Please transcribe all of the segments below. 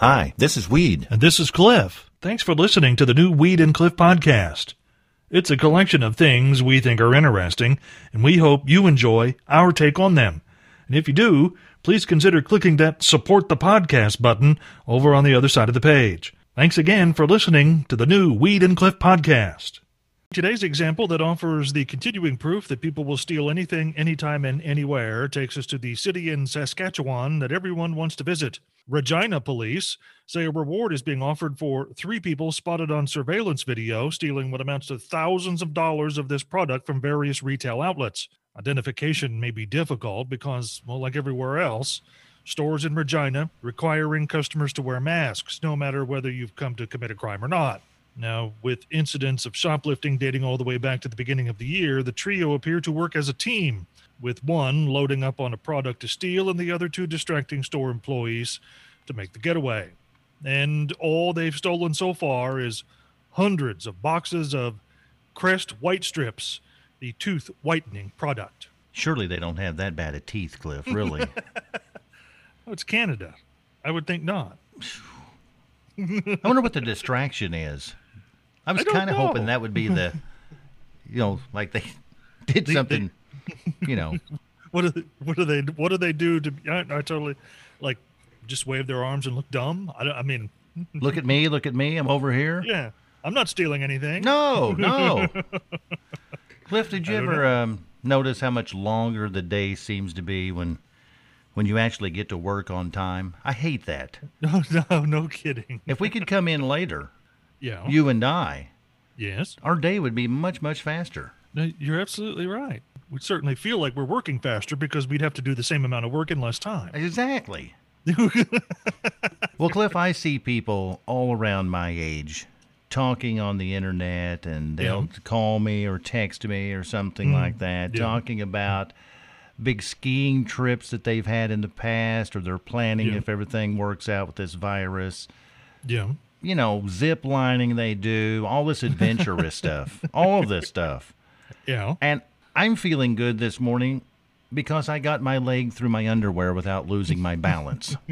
Hi, this is Weed. And this is Cliff. Thanks for listening to the new Weed and Cliff podcast. It's a collection of things we think are interesting, and we hope you enjoy our take on them. And if you do, please consider clicking that support the podcast button over on the other side of the page. Thanks again for listening to the new Weed and Cliff podcast. Today's example that offers the continuing proof that people will steal anything, anytime, and anywhere takes us to the city in Saskatchewan that everyone wants to visit. Regina police say a reward is being offered for three people spotted on surveillance video stealing what amounts to thousands of dollars of this product from various retail outlets. Identification may be difficult because, well, like everywhere else, stores in Regina requiring customers to wear masks no matter whether you've come to commit a crime or not. Now, with incidents of shoplifting dating all the way back to the beginning of the year, the trio appear to work as a team, with one loading up on a product to steal and the other two distracting store employees to make the getaway. And all they've stolen so far is hundreds of boxes of Crest White Strips, the tooth whitening product. Surely they don't have that bad a teeth, Cliff, really. oh, it's Canada. I would think not. I wonder what the distraction is. I was kind of hoping that would be the, you know, like they did something, they, you know. What do they, what do they what do they do to? I, I totally like just wave their arms and look dumb. I, I mean, look at me, look at me. I'm over here. Yeah, I'm not stealing anything. No, no. Cliff, did you ever um, notice how much longer the day seems to be when when you actually get to work on time? I hate that. No, no, no kidding. if we could come in later, yeah, you and I, yes, our day would be much much faster. No, you're absolutely right. We'd certainly feel like we're working faster because we'd have to do the same amount of work in less time. Exactly. well, Cliff, I see people all around my age talking on the internet and they'll yeah. call me or text me or something mm. like that, yeah. talking about big skiing trips that they've had in the past or they're planning yeah. if everything works out with this virus. Yeah. You know, zip lining they do, all this adventurous stuff, all of this stuff. Yeah. And I'm feeling good this morning because I got my leg through my underwear without losing my balance.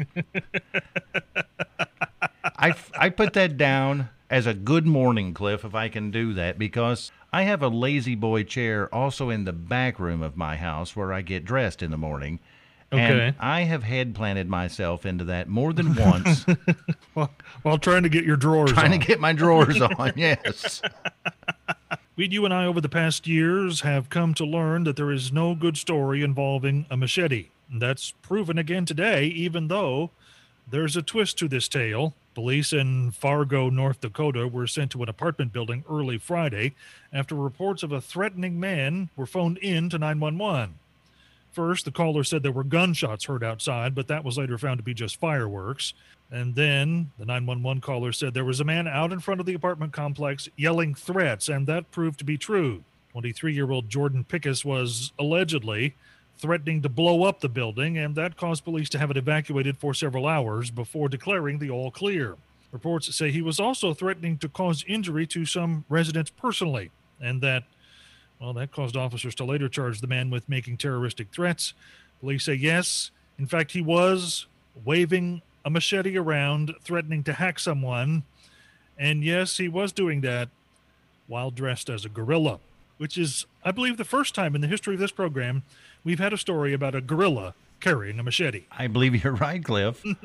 I, I put that down as a good morning, Cliff, if I can do that, because I have a lazy boy chair also in the back room of my house where I get dressed in the morning. Okay. And I have head planted myself into that more than once. while, while trying to get your drawers trying on. to get my drawers on, yes. Weed, you and I, over the past years, have come to learn that there is no good story involving a machete. That's proven again today, even though there's a twist to this tale. Police in Fargo, North Dakota were sent to an apartment building early Friday after reports of a threatening man were phoned in to 911. First, the caller said there were gunshots heard outside, but that was later found to be just fireworks. And then the 911 caller said there was a man out in front of the apartment complex yelling threats, and that proved to be true. 23 year old Jordan Pickus was allegedly threatening to blow up the building, and that caused police to have it evacuated for several hours before declaring the all clear. Reports say he was also threatening to cause injury to some residents personally, and that, well, that caused officers to later charge the man with making terroristic threats. Police say yes, in fact, he was waving a machete around, threatening to hack someone. And yes, he was doing that while dressed as a gorilla, which is, I believe, the first time in the history of this program we've had a story about a gorilla carrying a machete. I believe you're right, Cliff. you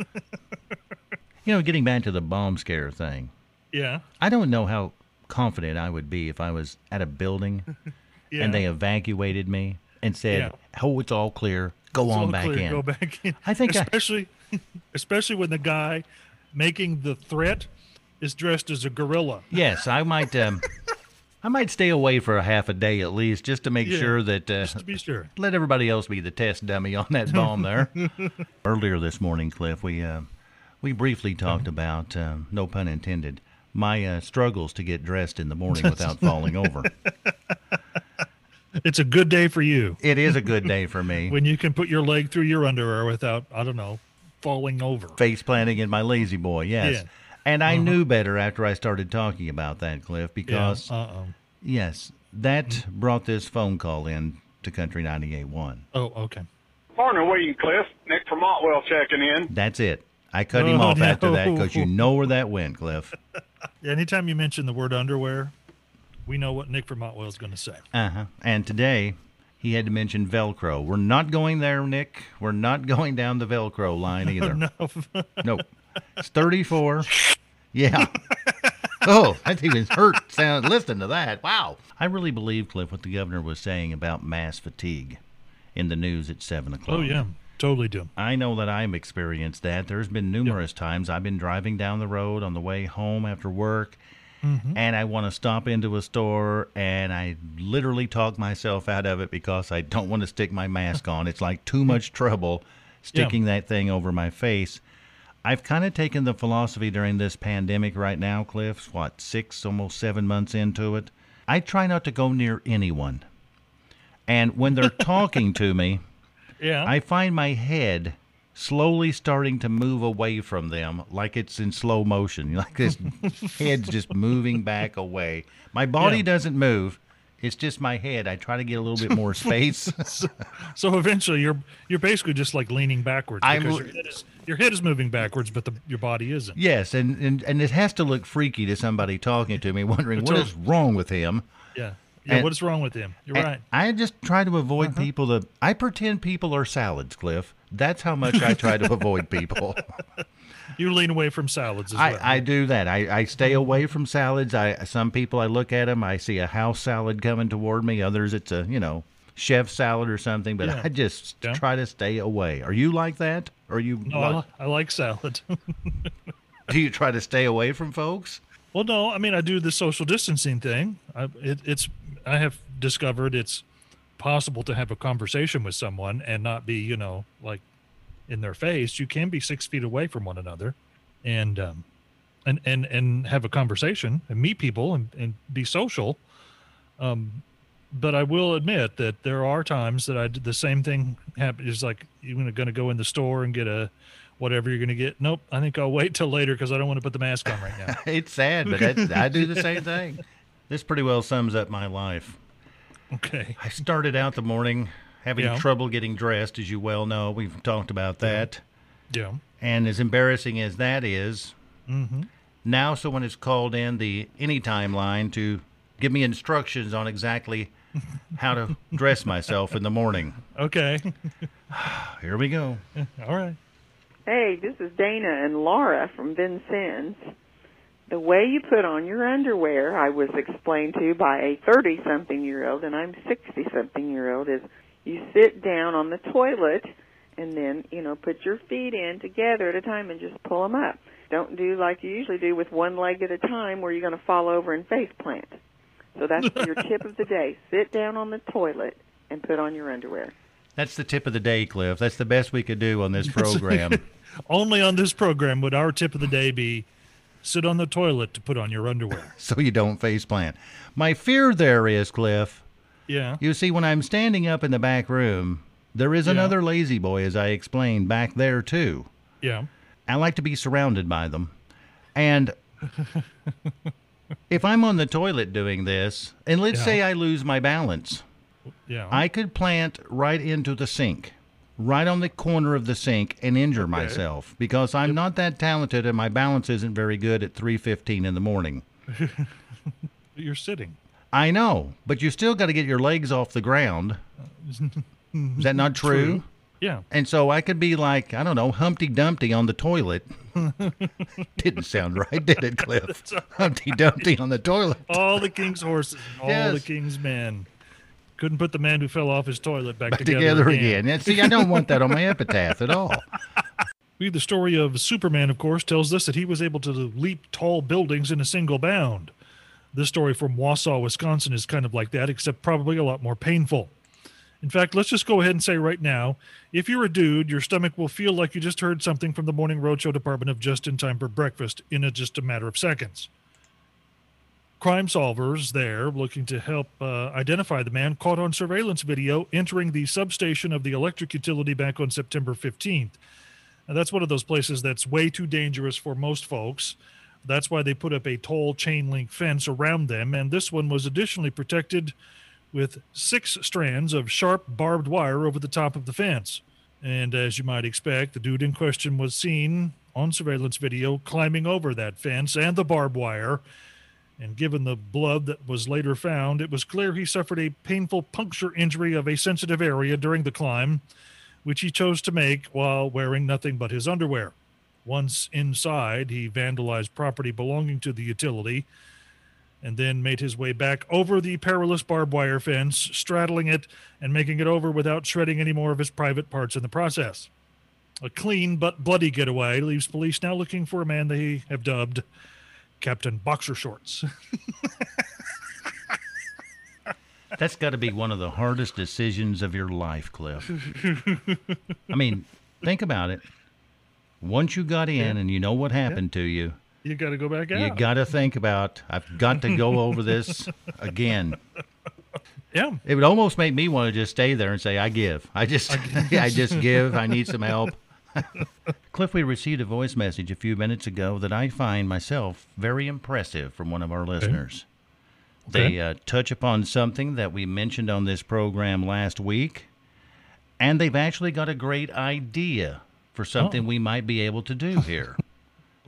know, getting back to the bomb scare thing. Yeah. I don't know how confident I would be if I was at a building yeah. and they evacuated me and said, yeah. "Oh, it's all clear. Go it's on back clear. in." Go back in. I think especially especially when the guy making the threat is dressed as a gorilla. Yes, I might. Um, I might stay away for a half a day at least, just to make yeah, sure that. Uh, just to be sure. Let everybody else be the test dummy on that bomb there. Earlier this morning, Cliff, we uh, we briefly talked uh-huh. about, uh, no pun intended, my uh, struggles to get dressed in the morning without falling over. It's a good day for you. It is a good day for me. when you can put your leg through your underwear without, I don't know, falling over. Face planting in my lazy boy, yes. Yeah. And I uh-huh. knew better after I started talking about that, Cliff, because yeah. uh-oh. yes, that mm-hmm. brought this phone call in to Country 98.1. Oh, okay. Morning, Weed Cliff. Nick from Otwell checking in. That's it. I cut him Oh, off after that because you know where that went, Cliff. Anytime you mention the word underwear, we know what Nick from Otwell is going to say. Uh huh. And today he had to mention Velcro. We're not going there, Nick. We're not going down the Velcro line either. no, Nope. It's 34. Yeah. oh, that even hurt sound listen to that. Wow. I really believe, Cliff, what the governor was saying about mask fatigue in the news at 7 o'clock. oh yeah, totally do. I know that I've experienced that. There's been numerous times I've been driving down the road on the way home after work, Mm-hmm. and I want to stop into a store, and I literally talk myself out of it because I don't want to stick my mask on. It's like too much trouble sticking that thing over my face. I've kind of taken the philosophy during this pandemic right now, Cliff, what, six, almost seven months into it. I try not to go near anyone. And when they're talking to me, Yeah, I find my head slowly starting to move away from them like it's in slow motion. Like this head's just moving back away. My body Yeah. doesn't move. It's just my head. I try to get a little bit more space. so eventually you're you're basically just like leaning backwards I'm- because your head, is, your head is moving backwards, but the, your body isn't. yes, and, and and it has to look freaky to somebody talking to me, wondering what is wrong with him. Yeah, yeah. And- what is wrong with him? You're right. I just try to avoid Uh-huh. people that I pretend people are salads, Cliff. That's how much I try to avoid people. You lean away from salads as well. I, I do that. I, I stay away from salads. I some people I look at them. I see a house salad coming toward me. Others it's a you know chef salad or something. But Yeah. I just Yeah. try to stay away. Are you like that? Or you no, I, like- li- I like salad. do you try to stay away from folks? well, no, I mean I do the social distancing thing. I, it, it's I have discovered it's possible to have a conversation with someone and not be you know like in their face. You can be six feet away from one another, and um, and and and have a conversation and meet people and, and be social. Um, but I will admit that there are times that I the same thing happen. Is like you're going to go in the store and get a whatever you're going to get. Nope, I think I'll wait till later because I don't want to put the mask on right now. It's sad, but I do the same thing. This pretty well sums up my life. Okay. I started out the morning having Yeah. trouble getting dressed, as you well know. We've talked about that. Yeah. And as embarrassing as that is, Mm-hmm. now someone has called in the anytime line to give me instructions on exactly how to dress myself in the morning. Okay. Here we go. All right. Hey, this is Dana and Laura from Vincennes. The way you put on your underwear, I was explained to by a 30 something year old, and I'm 60 something year old, is you sit down on the toilet and then, you know, put your feet in together at a time and just pull them up. Don't do like you usually do with one leg at a time where you're going to fall over and face plant. So that's your tip of the day. Sit down on the toilet and put on your underwear. That's the tip of the day, Cliff. That's the best we could do on this program. Only on this program would our tip of the day be sit on the toilet to put on your underwear. so you don't face plant. My fear there is, Cliff, Yeah. you see, when I'm standing up in the back room, there is Yeah. another lazy boy, as I explained, back there too. Yeah. I like to be surrounded by them. And if I'm on the toilet doing this, and let's Yeah. say I lose my balance, Yeah. I could plant right into the sink, right on the corner of the sink, and injure myself because I'm not that talented and my balance isn't very good at 3:15 in the morning. You're sitting. I know, but you still got to get your legs off the ground. Is that not true? True. Yeah. And so I could be like, I don't know, Humpty Dumpty on the toilet. Didn't sound right, did it, Cliff? Humpty Dumpty on the toilet. All the king's horses, and all Yes. the king's men. Couldn't put the man who fell off his toilet back, Back together, together again. again. And see, I don't want that on my epitaph at all. We, the story of Superman, of course, tells us that he was able to leap tall buildings in a single bound. This story from Wausau, Wisconsin is kind of like that, except probably a lot more painful. In fact, let's just go ahead and say right now if you're a dude, your stomach will feel like you just heard something from the Morning Roadshow department of Just in Time for Breakfast in a, just a matter of seconds. Crime solvers there looking to help uh, identify the man caught on surveillance video entering the substation of the electric utility back on September 15th. Now, that's one of those places that's way too dangerous for most folks. That's why they put up a tall chain link fence around them. And this one was additionally protected with six strands of sharp barbed wire over the top of the fence. And as you might expect, the dude in question was seen on surveillance video climbing over that fence and the barbed wire. And given the blood that was later found, it was clear he suffered a painful puncture injury of a sensitive area during the climb, which he chose to make while wearing nothing but his underwear. Once inside, he vandalized property belonging to the utility and then made his way back over the perilous barbed wire fence, straddling it and making it over without shredding any more of his private parts in the process. A clean but bloody getaway leaves police now looking for a man they have dubbed Captain Boxer Shorts. That's got to be one of the hardest decisions of your life, Cliff. I mean, think about it. Once you got in and you know what happened to you, you got to go back out. you got to think about, I've got to go over this again. yeah. It would almost make me want to just stay there and say, I give. I just, I just give. I need some help. Cliff, we received a voice message a few minutes ago that I find myself very impressive from one of our listeners. Okay. They uh, touch upon something that we mentioned on this program last week, and they've actually got a great idea for something Oh. we might be able to do here.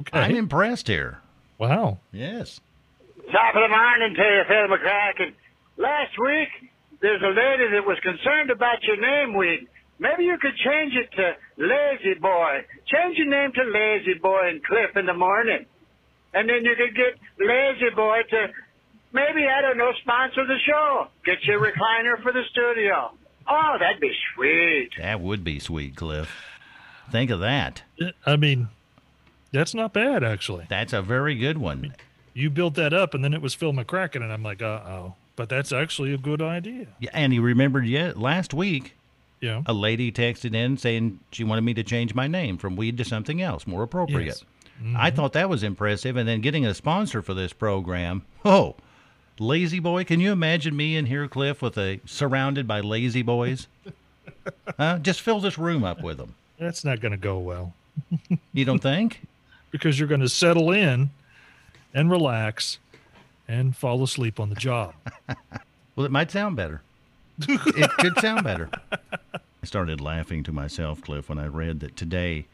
Okay. I'm impressed here. wow. Yes. Top of the morning to you, Phil McCracken. Last week, there's a lady that was concerned about your name week. Maybe you could change it to Lazy Boy. Change your name to Lazy Boy and Cliff in the morning. And then you could get La-Z-Boy to maybe, I don't know, sponsor the show. Get your recliner for the studio. Oh, that'd be sweet. That would be sweet, Cliff. Think of that. I mean, that's not bad, actually. That's a very good one. You built that up, and then it was Phil McCracken, and I'm like, uh oh. But that's actually a good idea. Yeah, and he remembered yet last week Yeah. a lady texted in saying she wanted me to change my name from weed to something else more appropriate. Yes. I mm-hmm. thought that was impressive. And then getting a sponsor for this program. Oh, lazy boy! Can you imagine me in here, Cliff, with a surrounded by lazy boys? huh? Just fill this room up with them. That's not going to go well You don't think? because you're going to settle in and relax and fall asleep on the job. Well, it might sound better. it could sound better. I started laughing to myself, Cliff, when I read that today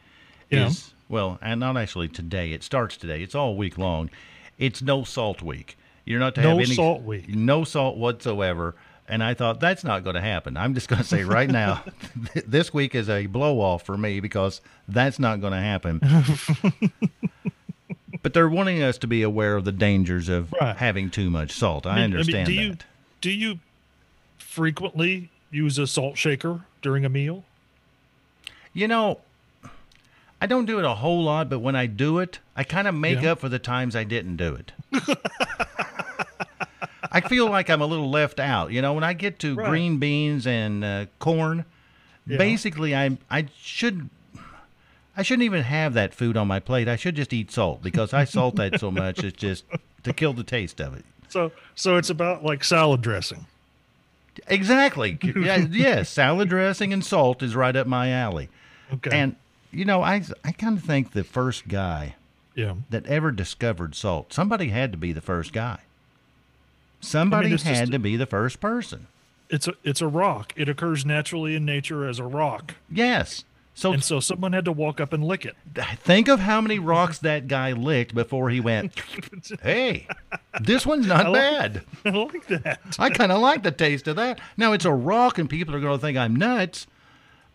Yeah. is well, and not actually today. It starts today. It's all week long. It's no salt week. You're not to No have any salt week. No salt whatsoever. And I thought that's not going to happen. I'm just going to say right now, this week is a blow off for me because that's not going to happen. but they're wanting us to be aware of the dangers of Right. having too much salt. I, mean- understand do that. you do you frequently use a salt shaker during a meal? You know, I don't do it a whole lot, but when I do it, I kind of make Yeah. up for the times I didn't do it. I feel like I'm a little left out. You know, when I get to Right. green beans and uh, corn, Yeah. basically I I should I shouldn't even have that food on my plate. I should just eat salt because I salt that so much it's just to kill the taste of it. So so it's about like salad dressing. Exactly. yeah, yes, salad dressing and salt is right up my alley. Okay. And you know, I I kind of think the first guy yeah. that ever discovered salt, somebody had to be the first guy. Somebody it's just- had to be the first person. It's a it's a rock. It occurs naturally in nature as a rock. Yes. So And so someone had to walk up and lick it. think of how many rocks that guy licked before he went, "Hey, this one's not like- bad. I like that. I kind of like the taste of that." Now it's a rock, and people are going to think I'm nuts,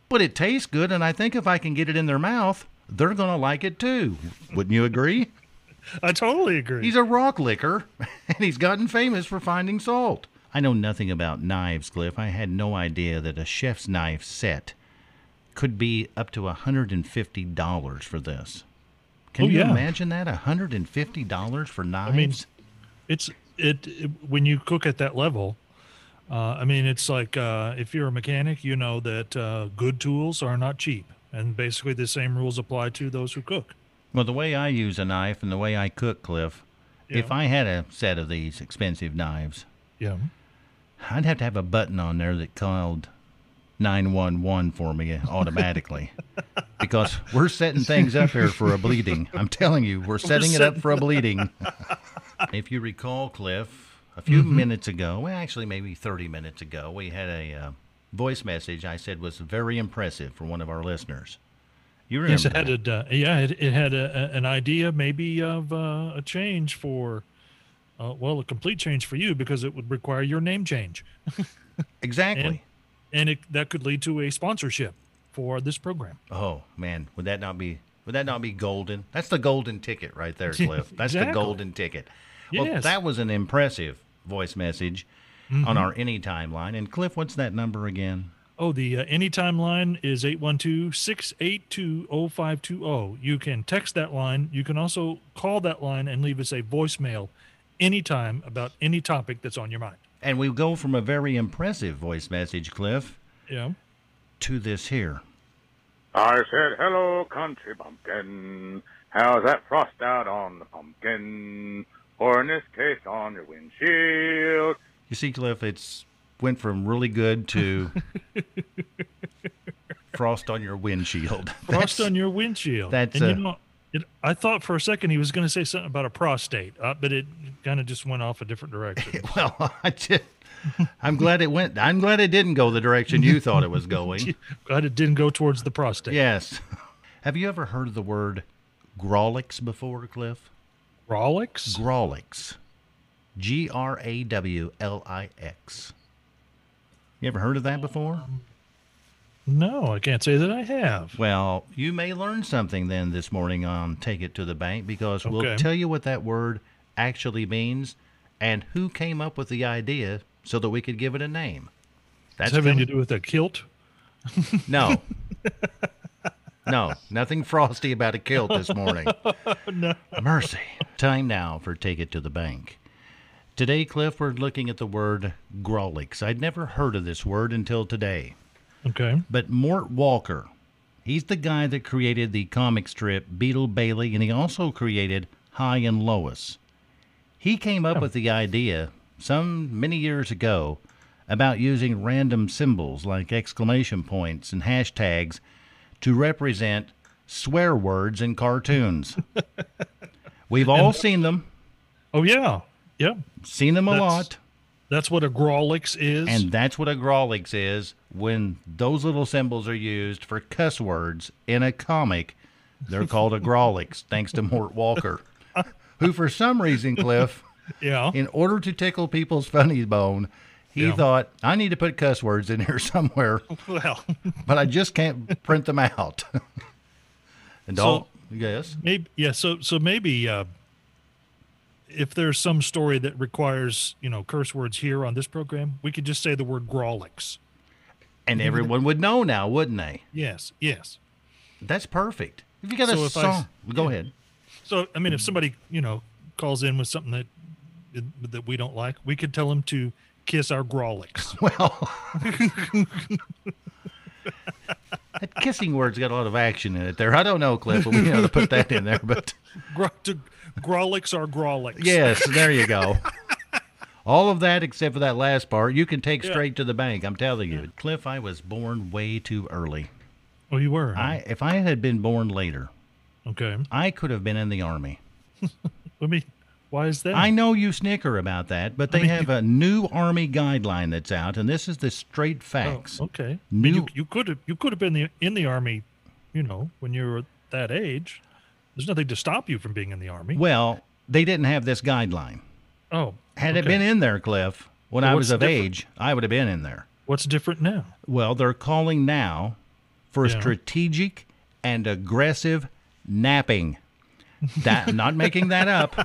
but it tastes good, and I think if I can get it in their mouth, they're going to like it too. Wouldn't you agree? I totally agree. He's a rock licker, and he's gotten famous for finding salt. I know nothing about knives, Cliff. I had no idea that a chef's knife set could be up to $150 for this. Can Oh, you yeah. imagine that? $150 for knives? I mean, it's it, it when you cook at that level. Uh, I mean, it's like uh, if you're a mechanic, you know that uh, good tools are not cheap, and basically the same rules apply to those who cook. well, the way I use a knife and the way I cook, Cliff, if I had a set of these expensive knives, Yeah. I'd have to have a button on there that called 911 for me automatically. because we're setting things up here for a bleeding. I'm telling you, we're setting it up for a bleeding. if you recall, Cliff, a few minutes ago, well, actually, maybe 30 minutes ago, we had a uh, voice message I said was very impressive for one of our listeners. You remember? Yes, it had that. a, uh, yeah, it, it had a, a- an idea maybe of uh, a change for, uh, well, a complete change for you because it would require your name change, exactly. and it, that could lead to a sponsorship for this program. Oh man, would that not be would that not be golden? That's the golden ticket right there, Cliff. That's the golden ticket. Well, Yes. that was an impressive voice message on our anytime line. And Cliff, what's that number again? Oh, the uh, anytime line is 812 682 0520. You can text that line. You can also call that line and leave us a voicemail anytime about any topic that's on your mind. And we go from a very impressive voice message, Cliff, Yeah. to this here. I said, hello, country bumpkin. How's that frost out on the pumpkin? Or in this case, on your windshield. You see, Cliff, it's went from really good to frost on your windshield. Frost That's- on your windshield. that's, and uh, you know, it, I thought for a second he was going to say something about a prostate, uh, but it kind of just went off a different direction. Well, I just, I'm glad it went. I'm glad it didn't go the direction you thought it was going. Glad it didn't go towards the prostate. Yes. Have you ever heard of the word Grawlix before, Cliff? Rolex? Grawlix. G R A W L I X. You ever heard of that before? No, I can't say that I have. Well, you may learn something then this morning on Take It to the Bank because we'll tell you what that word actually means and who came up with the idea so that we could give it a name. Does That's it have anything coming- to do with a kilt? No. no, nothing frosty about a kilt this morning. No. Mercy. Time now for Take It to the Bank. Today, Cliff, we're looking at the word Grawlix. I'd never heard of this word until today. Okay. But Mort Walker, he's the guy that created the comic strip Beetle Bailey, and he also created Hi and Lois. He came up oh. with the idea some many years ago about using random symbols like exclamation points and hashtags to represent swear words in cartoons. We've all seen them, Oh, yeah. Yep. seen them a That's- lot. That's what a Grawlix is. And that's what a Grawlix is when those little symbols are used for cuss words in a comic. They're called a Grawlix, thanks to Mort Walker, who, for some reason, Cliff, yeah. in order to tickle people's funny bone, he Yeah. thought, I need to put cuss words in here somewhere, well, but I just can't print them out. and So- all, yes, maybe yeah. So so maybe uh, if there's some story that requires you know curse words here on this program, we could just say the word Grawlix. and everyone would know now, wouldn't they? Yes. Yes. That's perfect. If you got So a if I- song, go yeah. ahead. So I mean, if somebody you know calls in with something that that we don't like, we could tell them to kiss our Grawlix. Well, that kissing word's got a lot of action in it there. I don't know, Cliff, but we know to put that in there. But Grawlix our Grawlix. yes, there you go. All of that except for that last part, you can take Yeah. straight to the bank. I'm telling you, Cliff. I was born way too early. Oh, you were. huh? I if I had been born later, okay. I could have been in the army. Let me. Why is that? I know you snicker about that, but they mean, have a new army guideline that's out, and this is the straight Oh, facts. okay. I mean, you, you could have you could have been the, in the army, you know, when you were that age. There's nothing to stop you from being in the army. Well, they didn't have this guideline. oh, Had it been in there, Cliff, when I was of different? age, I would have been in there. what's different now? Well, they're calling now for Yeah. strategic and aggressive napping. That not making that up.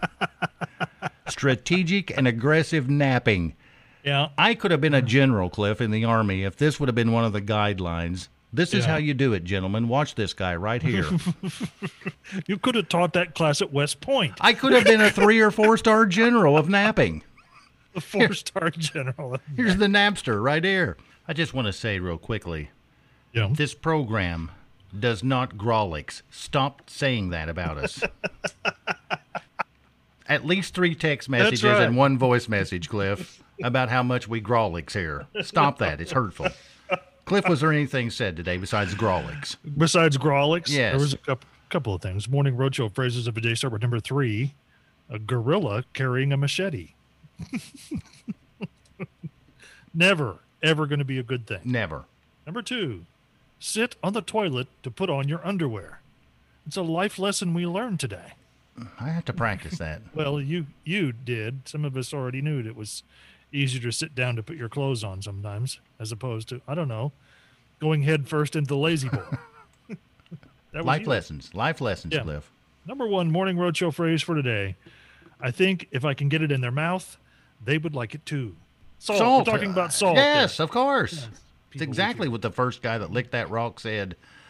strategic and aggressive napping. Yeah. I could have been a general, Cliff, in the army if this would have been one of the guidelines. This is Yeah. how you do it, gentlemen. Watch this guy right here. You could have taught that class at West Point. I could have been a three or four star general of napping. The four star general. Here's the napster right here. I just want to say real quickly Yeah. this program does not Grawlix. Stop saying that about us. At least three text messages right. and one voice message, Cliff, about how much we Grawlix here. Stop that. It's hurtful. Cliff, was there anything said today besides Grawlix? Besides Grawlix, Yes. there was a couple, couple of things. Morning Roadshow phrases of the day start with number three: a gorilla carrying a machete. Never, ever going to be a good thing. Never. Number two, sit on the toilet to put on your underwear. It's a life lesson we learned today. I have to practice that. Well, you you did. Some of us already knew it was easier to sit down to put your clothes on sometimes, as opposed to I don't know, going head first into the lazy boy. That was Life you. lessons. Life lessons, Yeah. Cliff. Number one morning roadshow phrase for today. I think if I can get it in their mouth, they would like it too. Salt. We're talking about salt. Yes, of course. It's exactly what the first guy that licked that rock said.